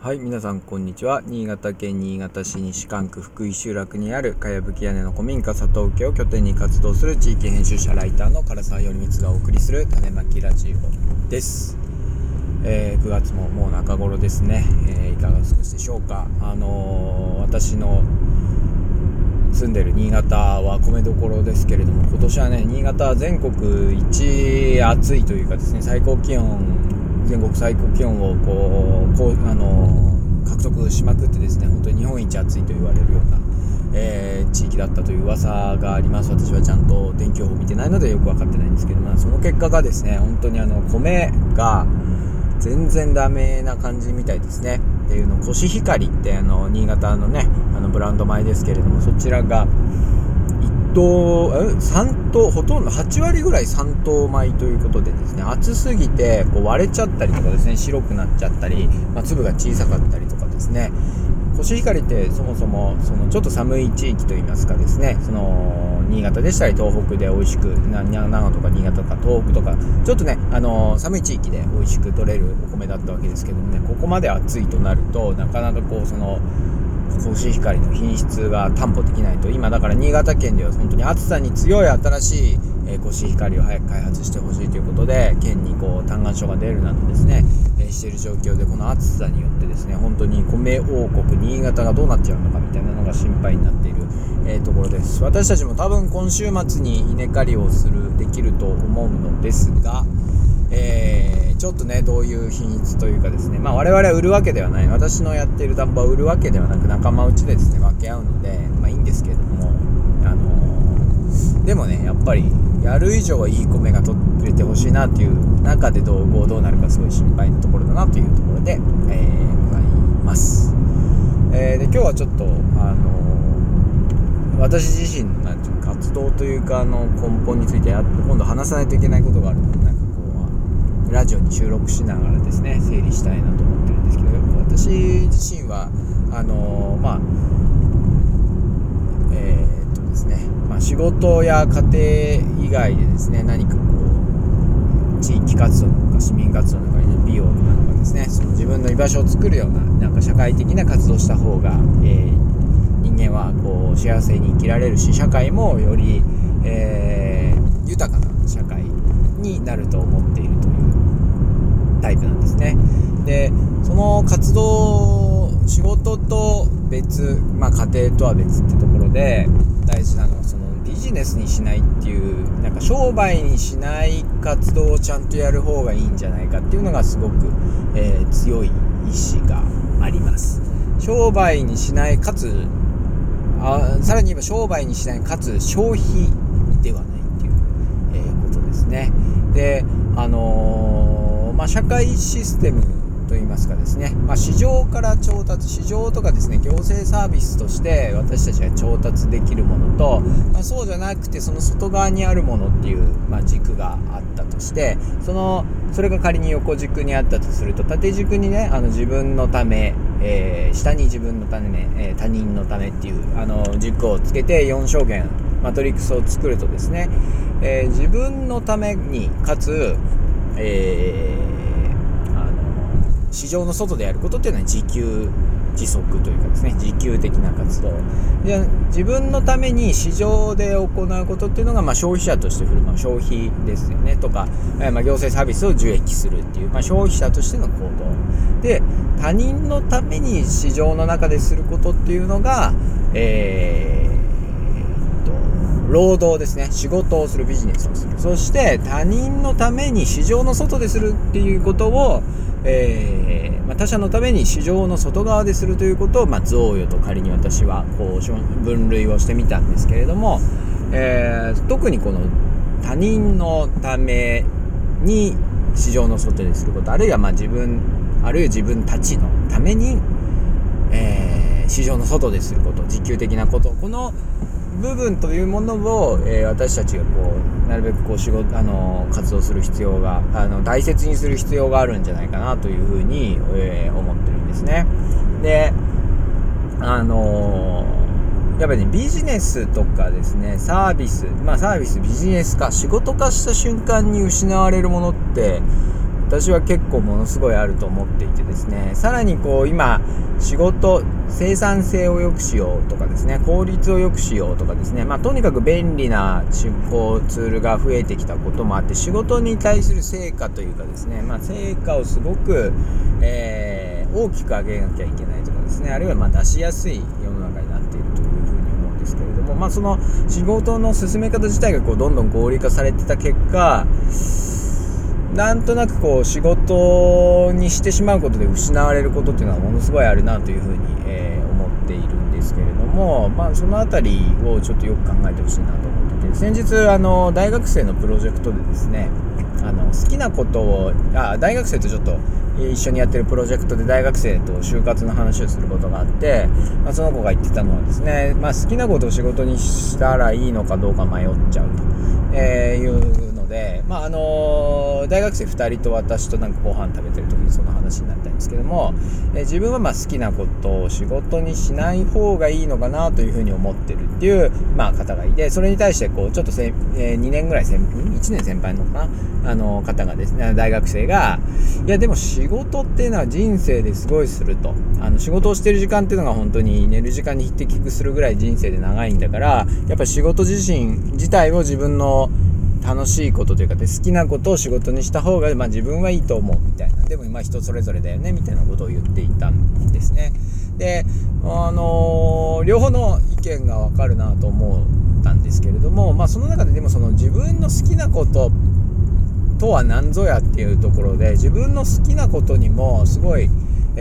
はい皆さんこんにちは。新潟県新潟市西館区福井集落にあるかやぶき屋根の古民家佐藤家を拠点に活動する地域編集者ライターの唐沢頼光がお送りする種まきラジオです、えー、9月ももう中頃ですね、えー、いかがお過ごしでしょうか。あのー、私の住んでる新潟は米どころですけれども今年はね新潟は全国一暑いというかですね最高気温全国最高気温をこうこうあの獲得しまくってですね本当に日本一暑いと言われるような、えー、地域だったという噂があります。私はちゃんと天気予報見てないのでよく分かってないんですけどもその結果がですね本当にあの米が全然ダメな感じみたいですね。っていうのコシヒカリってあの新潟のねあのブランド米ですけれどもそちらが等3等ほとんど8割ぐらい3等米ということでですね暑すぎてこう割れちゃったりとかですね白くなっちゃったり、まあ、粒が小さかったりとかですね。コシヒカリってそもそもそのちょっと寒い地域といいますかですねその新潟でしたり東北で美味しく長野とか新潟とか東北とかちょっとねあの寒い地域で美味しく取れるお米だったわけですけどもねここまで暑いとなるとなかなかこうそのコシヒカリの品質が担保できないと。今だから新潟県では本当に暑さに強い新しい、えコシヒカリを早く開発してほしいということで県にこう嘆願書が出るなどですね、えしている状況でこの暑さによってですね本当に米王国新潟がどうなっちゃうのかみたいなのが心配になっている、えところです。私たちも多分今週末に稲刈りをするできると思うのですが、ちょっとねどういう品質というかですね。まあ我々は売るわけではない。私のやっている田んぼは売るわけではなく仲間内でですね分け合うのでまあいいんですけれども。あのー、でもねやっぱりやる以上はいい米が取れてほしいなっていう中でどうどうなるかすごい心配なところだなというところで、えー、ございます、えー、で今日はちょっとあの、私自身のなんていう活動というかあの根本について今度話さないといけないことがあるのでラジオに収録しながらですね整理したいなと思ってるんですけど私自身はあのー、まあえー、っとですね、まあ、仕事や家庭以外でですね何かこう地域活動とか市民活動とか、美容なのかですねその自分の居場所を作るようななんか社会的な活動した方が、えー、人間はこう幸せに生きられるし社会もより、えー、豊かな社会になると思っているというタイプなんですね。でその活動仕事と別、まあ、家庭とは別ってところで大事なのはそのビジネスにしないっていうなんか商売にしない活動をちゃんとやる方がいいんじゃないかっていうのがすごく、えー、強い意志があります。商売にしないかつあさらに言えば商売にしないかつ消費ではないっていう、えー、ことですね。であのーまあ、社会システムといいますかですね、まあ、市場から調達市場とかですね行政サービスとして私たちが調達できるものと、まあ、そうじゃなくてその外側にあるものっていう、まあ、軸があったとしてそのそれが仮に横軸にあったとすると縦軸にねあの自分のため、えー、下に自分のため、えー、他人のためっていうあの軸をつけて4象限マトリックスを作るとですね、えー、自分のためにかつえー、あの市場の外でやることっていうのは自給自足というかですね自給的な活動。で自分のために市場で行うことっていうのが、まあ、消費者として振る舞う消費ですよねとか、え、まあ、行政サービスを受益するっていう、まあ、消費者としての行動。で他人のために市場の中ですることっていうのが、えー労働ですね。仕事をするビジネスをする。そして他人のために市場の外でするっていうことを、えー、まあ、他者のために市場の外側でするということを、まあ、贈与と仮に私はこう分類をしてみたんですけれども、えー、特にこの他人のために市場の外ですることあるいはま自分あるいは自分たちのために、えー、市場の外ですること自給的なことこの部分というものを、えー、私たちがこうなるべくこう仕事あの活動する必要があの大切にする必要があるんじゃないかなというふうに、えー、思ってるんですね。であのー、やっぱり、ね、ビジネスとかですねサービスまあサービスビジネス化仕事化した瞬間に失われるものって私は結構ものすごいあると思っていてですねさらにこう今仕事生産性を良くしようとかですね効率を良くしようとかですねまあとにかく便利な出向ツールが増えてきたこともあって仕事に対する成果というかですねまあ成果をすごく、えー、大きく上げなきゃいけないとかですねあるいはまあ出しやすい世の中になっているというふうに思うんですけれどもまあその仕事の進め方自体がこうどんどん合理化されてた結果なんとなくこう仕事にしてしまうことで失われることっていうのはものすごいあるなというふうに、えー、思っているんですけれども、まあ、その辺りをちょっとよく考えてほしいなと思ってて先日あの大学生のプロジェクトでですねあの好きなことをあ大学生とちょっと一緒にやってるプロジェクトで大学生と就活の話をすることがあって、まあ、その子が言ってたのはですね、まあ、好きなことを仕事にしたらいいのかどうか迷っちゃうと、え、いうで、まああの大学生2人と私となんかご飯食べてる時にその話になったんですけども、え自分はまあ好きなことを仕事にしない方がいいのかなというふうに思ってるっていう、まあ、方がいてそれに対してこうちょっとせ、え、2年ぐらい先1年先輩のかなあの方がですね大学生がいやでも仕事っていうのは人生ですごいすると。あの仕事をしてる時間っていうのが本当に寝る時間に匹敵するぐらい人生で長いんだからやっぱ仕事自身自体を自分の楽しいことというかで好きなことを仕事にした方が、まあ、自分はいいと思うみたいな。でもま人それぞれだよねみたいなことを言っていたんですね。であのー、両方の意見が分かるなと思ったんですけれども、まあ、その中ででもその自分の好きなこととは何ぞやっていうところで自分の好きなことにもすごい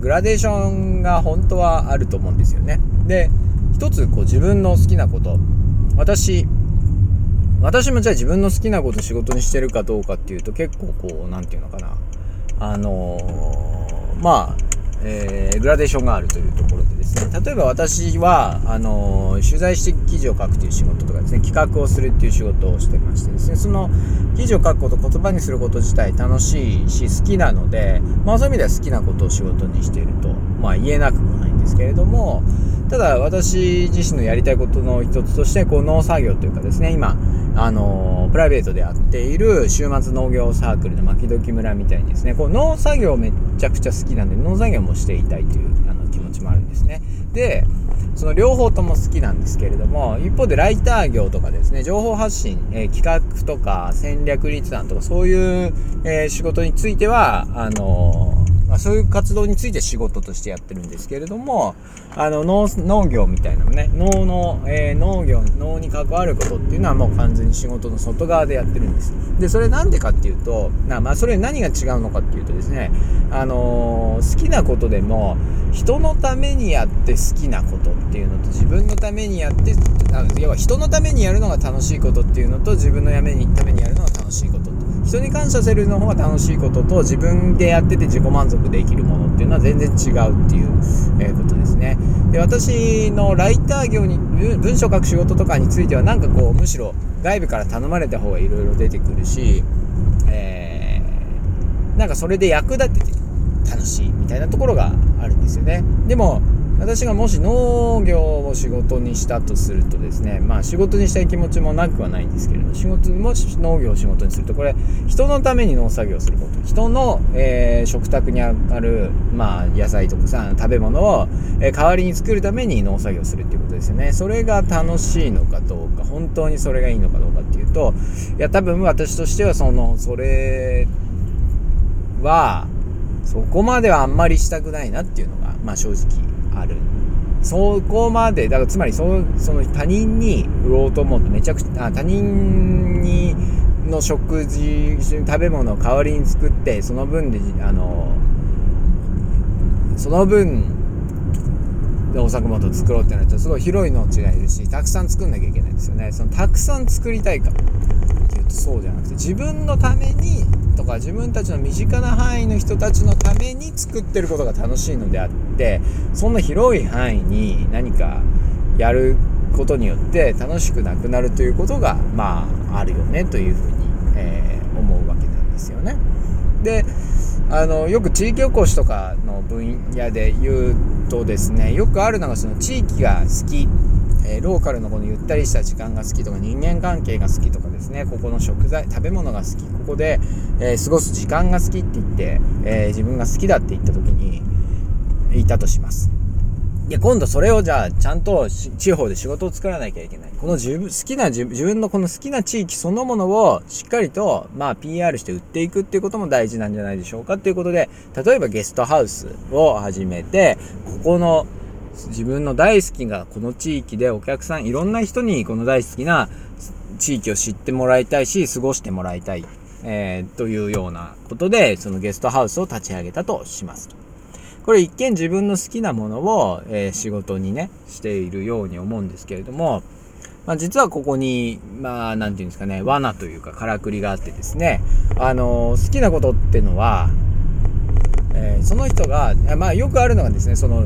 グラデーションが本当はあると思うんですよね。で一つこう自分の好きなこと。私私もじゃあ自分の好きなこと仕事にしてるかどうかっていうと結構こう何て言うのかな。あのー、まあ、えー、グラデーションがあるというところでですね。例えば私はあのー、取材して記事を書くという仕事とかですね企画をするっていう仕事をしてましてですね。その記事を書くこと言葉にすること自体楽しいし好きなのでまあそういう意味では好きなことを仕事にしているとまあ言えなくもないんですけれどもただ私自身のやりたいことの一つとしてこう農作業というかですね今あのプライベートでやっている週末農業サークルの牧時村みたいにですねこう農作業めちゃくちゃ好きなんで農作業もしていたいというあの気持ちもあるんですね。でその両方とも好きなんですけれども一方でライター業とかですね情報発信、えー、企画とか戦略立案とかそういう、えー、仕事についてはあのまあ、そういう活動について仕事としてやってるんですけれどもあの農農業みたいなのね農の、えー、農業農に関わることっていうのはもう完全に仕事の外側でやってるんです。でそれなんでかっていうとなまあそれ何が違うのかっていうとですねあのー、好きなことでも人のためにやって好きなことっていうのと自分のためにやって要は人のためにやるのが楽しいことっていうのと自分のためにやるのが楽しいこと人に感謝するの方が楽しいことと自分でやってて自己満足できるものっていうのは全然違うっていう、えことですね。で私のライター業に文章書く仕事とかについてはなんかこうむしろ外部から頼まれた方がいろいろ出てくるし、えー、なんかそれで役立てて楽しいみたいなところがあるんですよね。でも私がもし農業を仕事にしたとするとですねまあ仕事にしたい気持ちもなくはないんですけれど仕事もし農業を仕事にするとこれ人のために農作業すること。人の、えー、食卓にある、まあ、野菜とかさ食べ物を、えー、代わりに作るために農作業するっていうことですよね。それが楽しいのかどうか本当にそれがいいのかどうかっていうといや多分私としてはそのそれはそこまではあんまりしたくないなっていうのが、まあ、正直ある。そこまでだからつまりそその他人に売ろうと思うとめちゃくちゃあ他人にの食事食べ物を代わりに作ってその分であのその分でお作物を作ろうってなるとすごい広い農地がいるしたくさん作んなきゃいけないんですよね。そのたくさん作りたいかっていうとそうじゃなくて自分のためにとか自分たちの身近な範囲の人たちのために作ってることが楽しいのであってそんな広い範囲に何かやることによって楽しくなくなるということがまああるよねというふうに、えー、思うわけなんですよね。であのよく地域おこしとかの分野で言うとですねよくあるのがその地域が好きえー、ローカルのこのゆったりした時間が好きとか人間関係が好きとかですね。ここの食材食べ物が好き。ここで、えー、過ごす時間が好きって言って、えー、自分が好きだって言った時にいたとします。いや今度それをじゃあちゃんと地方で仕事を作らなきゃいけない。この自分好きな自分のこの好きな地域そのものをしっかりとまあ PR して売っていくっていうことも大事なんじゃないでしょうかっていうことで例えばゲストハウスを始めてここの自分の大好きがこの地域でお客さんいろんな人にこの大好きな地域を知ってもらいたいし過ごしてもらいたい、えー、というようなことでそのゲストハウスを立ち上げたとします。これ一見自分の好きなものを、えー、仕事にねしているように思うんですけれども、まあ、実はここにまあ何て言うんですかね罠というかからくりがあってですねあのー、好きなことっていうのは、えー、その人がまあよくあるのがですねその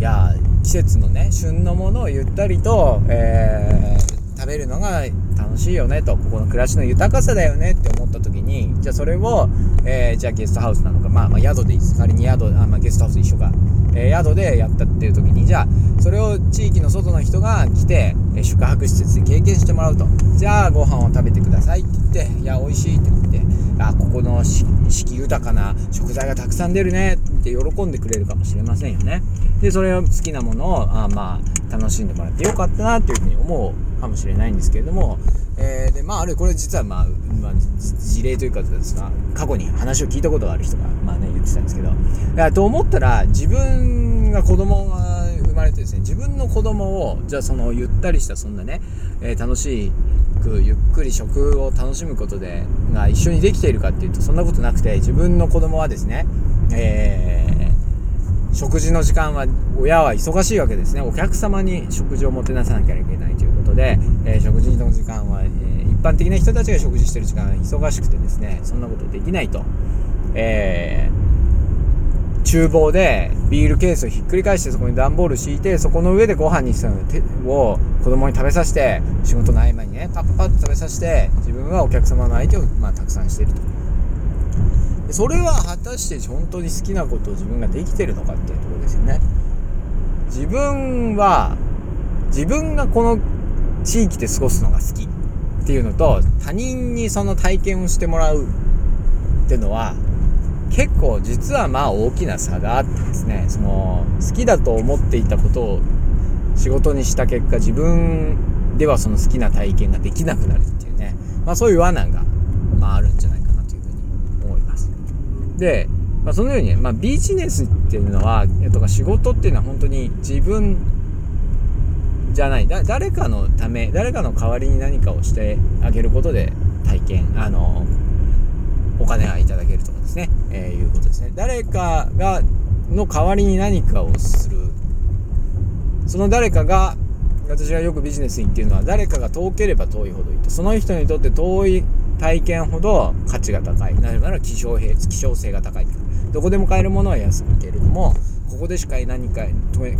や季節のね旬のものをゆったりと、えー、食べるのが楽しいよねとここの暮らしの豊かさだよねって思った時にじゃあそれを、えー、じゃあゲストハウスなのか、まあ、まあ宿でいいです仮に宿あ、まあ、ゲストハウス一緒か、えー、宿でやったっていう時にじゃあそれを地域の外の人が来て、え宿泊施設で経験してもらうと。じゃあご飯を食べてくださいって言っていや美味しいって言ってあここの四季豊かな食材がたくさん出るねって喜んでくれるかもしれませんよね。でそれを好きなものをあまあ楽しんでもらってよかったなっていうふうに思うかもしれないんですけれども、えー、でまああるこれ実はまあ、まあ、事例というかですが過去に話を聞いたことがある人がまあね言ってたんですけど。と思ったら自分が子供が生まれてですね自分の子供をじゃあそのゆったりしたそんなね、えー、楽しいくゆっくり食を楽しむことでが一緒にできているかっていうとそんなことなくて自分の子供はですね、えー、食事の時間は親は忙しいわけですね。お客様に食事をもてなさなきゃいけない。で、えー、食事の時間は、えー、一般的な人たちが食事してる時間は忙しくてですねそんなことできないと。えー厨房でビールケースをひっくり返してそこに段ボール敷いてそこの上でご飯にするを子供に食べさせて仕事の合間にねパッパッと食べさせて自分はお客様の相手をまあたくさんしてるとそれは果たして本当に好きなことを自分ができてるのかっていうところですよね自分は自分がこの地域で過ごすのが好きっていうのと他人にその体験をしてもらうっていうのは結構実はまあ大きな差があってですねその好きだと思っていたことを仕事にした結果自分ではその好きな体験ができなくなるっていうね、まあ、そういう罠が、まあ、あるんじゃないかなというふうに思います。で、まあ、そのように、まあ、ビジネスっていうのはえっと仕事っていうのは本当に自分じゃない。だ誰かのため誰かの代わりに何かをしてあげることで体験あのお金がいただけるとかですね、えー、いうことですね。誰かがの代わりに何かをする。その誰かが私がよくビジネスにっていうのは誰かが遠ければ遠いほどいいと。その人にとって遠い体験ほど価値が高い。なぜなら希少希少性が高いどこでも買えるものは安いけれどもここでしか何か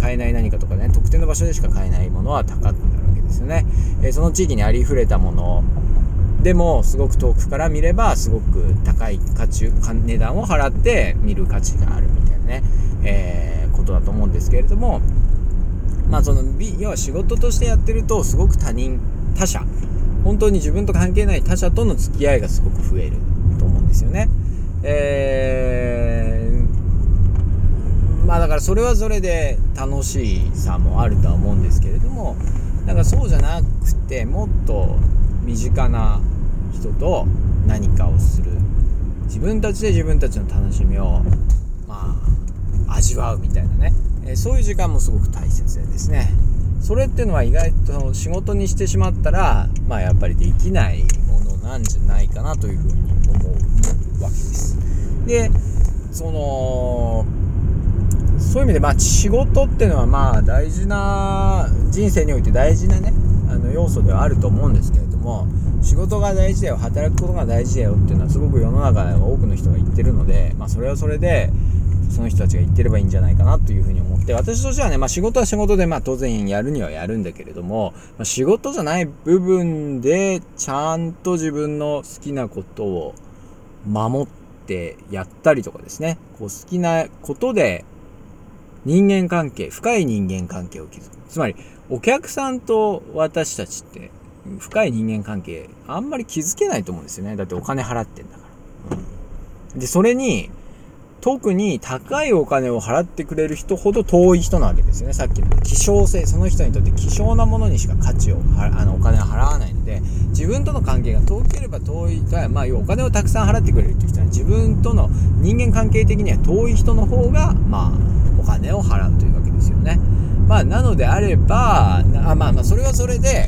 買えない何かとかね特定の場所でしか買えないものは高くなるわけですよね、えー、その地域にありふれたものでもすごく遠くから見ればすごく高い価値値段を払って見る価値があるみたいなね、えー、ことだと思うんですけれどもまあその要は仕事としてやってるとすごく他人他者本当に自分と関係ない他者との付き合いがすごく増えると思うんですよね。えー、まあだからそれはそれで楽しさもあるとは思うんですけれどもだからそうじゃなくてもっと身近な人と何かをする。自分たちで自分たちの楽しみをまあ味わうみたいなね、えー、そういう時間もすごく大切でですね。それっていうのは意外と仕事にしてしまったらまあやっぱりできないものなんじゃないかなというふうに思うわけです。でそのそういう意味でまあ仕事っていうのはまあ大事な人生において大事なねあの要素ではあると思うんですけれども仕事が大事だよ働くことが大事だよっていうのはすごく世の中では多くの人が言ってるので、まあ、それはそれでその人たちが言ってればいいんじゃないかなというふうに思って私としてはね、まあ、仕事は仕事で、まあ、当然やるにはやるんだけれども、まあ、仕事じゃない部分でちゃんと自分の好きなことを守ってやったりとかですねこう好きなことで人間関係深い人間関係を築く。つまりお客さんと私たちって深い人間関係あんまり築けないと思うんですよね。だってお金払ってんだから。でそれに特に高いお金を払ってくれる人ほど遠い人なわけですよね。さっきの希少性、その人にとって希少なものにしか価値を、あの、お金を払わないので、自分との関係が遠ければ遠い、まあ、要はお金をたくさん払ってくれるっていう人は、自分との人間関係的には遠い人の方が、まあ、お金を払うというわけですよね。まあ、なのであれば、あまあまあ、それはそれで、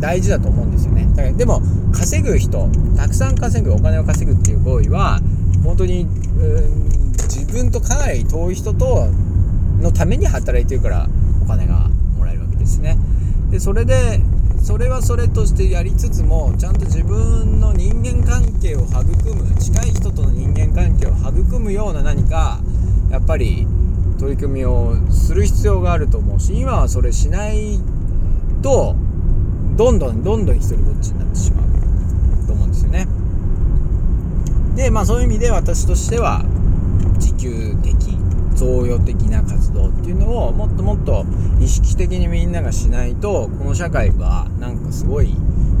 大事だと思うんですよね。だからでも、稼ぐ人、たくさん稼ぐ、お金を稼ぐっていう行為は、本当に、自分とかなり遠い人とのために働いてるからお金がもらえるわけですね。でそれでそれはそれとしてやりつつもちゃんと自分の人間関係を育む近い人との人間関係を育むような何かやっぱり取り組みをする必要があると思うし今はそれしないとどんどんどんどん一人ぼっちになってしまうと思うんですよね。でまあそういう意味で私としては自給的贈与的な活動っていうのをもっともっと意識的にみんながしないとこの社会はなんかすごい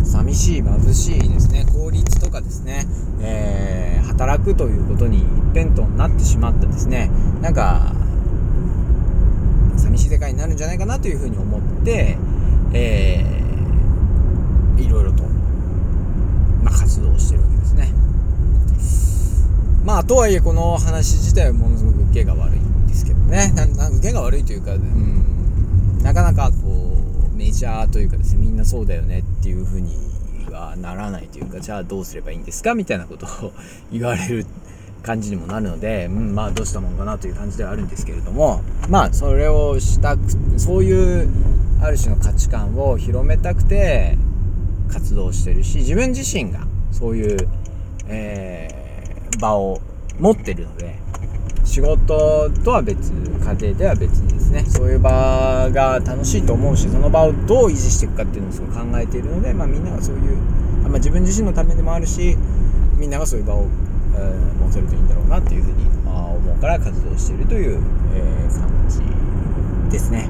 寂しい眩しいですね。効率とかですね、えー、働くということに一辺倒になってしまったですね。なんか寂しい世界になるんじゃないかなというふうに思って、えー、いろいろと、まあ、活動をしてるわけですね。まあとはいえこの話自体はものすごく受けが悪い。ねなな受けが悪いというか、うん、なかなかこうメジャーというかですねみんなそうだよねっていうふうにはならないというかじゃあどうすればいいんですかみたいなことを言われる感じにもなるので、うん、まあどうしたもんかなという感じではあるんですけれどもまあそれをしたくそういうある種の価値観を広めたくて活動してるし自分自身がそういう、えー場を持ってるので仕事とは別家庭では別にですね。そういう場が楽しいと思うしその場をどう維持していくかっていうのをすごい考えているので、まあ、みんながそういう、まあ、自分自身のためでもあるしみんながそういう場を、えー、持てるといいんだろうなっていうふうに、まあ、思うから活動しているという、えー、感じですね。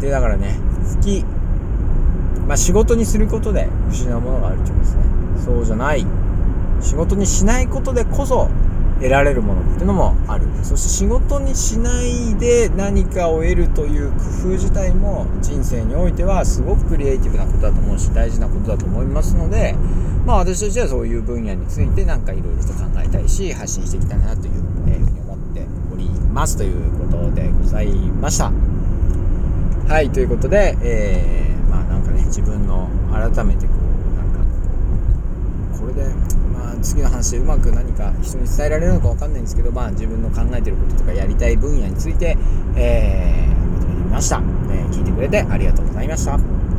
でだからね好き、まあ、仕事にすることで失うものがあるっていうですね。そうじゃない。仕事にしないことでこそ得られるものっていうのもある。そして仕事にしないで何かを得るという工夫自体も人生においてはすごくクリエイティブなことだと思うし大事なことだと思いますのでまあ私としてはそういう分野について何かいろいろと考えたいし発信していきたいなというふうに思っておりますということでございました。はいということで、えー、まあなんかね自分の改めてこうなんかこれであ次の話でうまく何か人に伝えられるのか分かんないんですけど、まあ、自分の考えてることとかやりたい分野について、えー、まとめてみました、えー、聞いてくれてありがとうございました。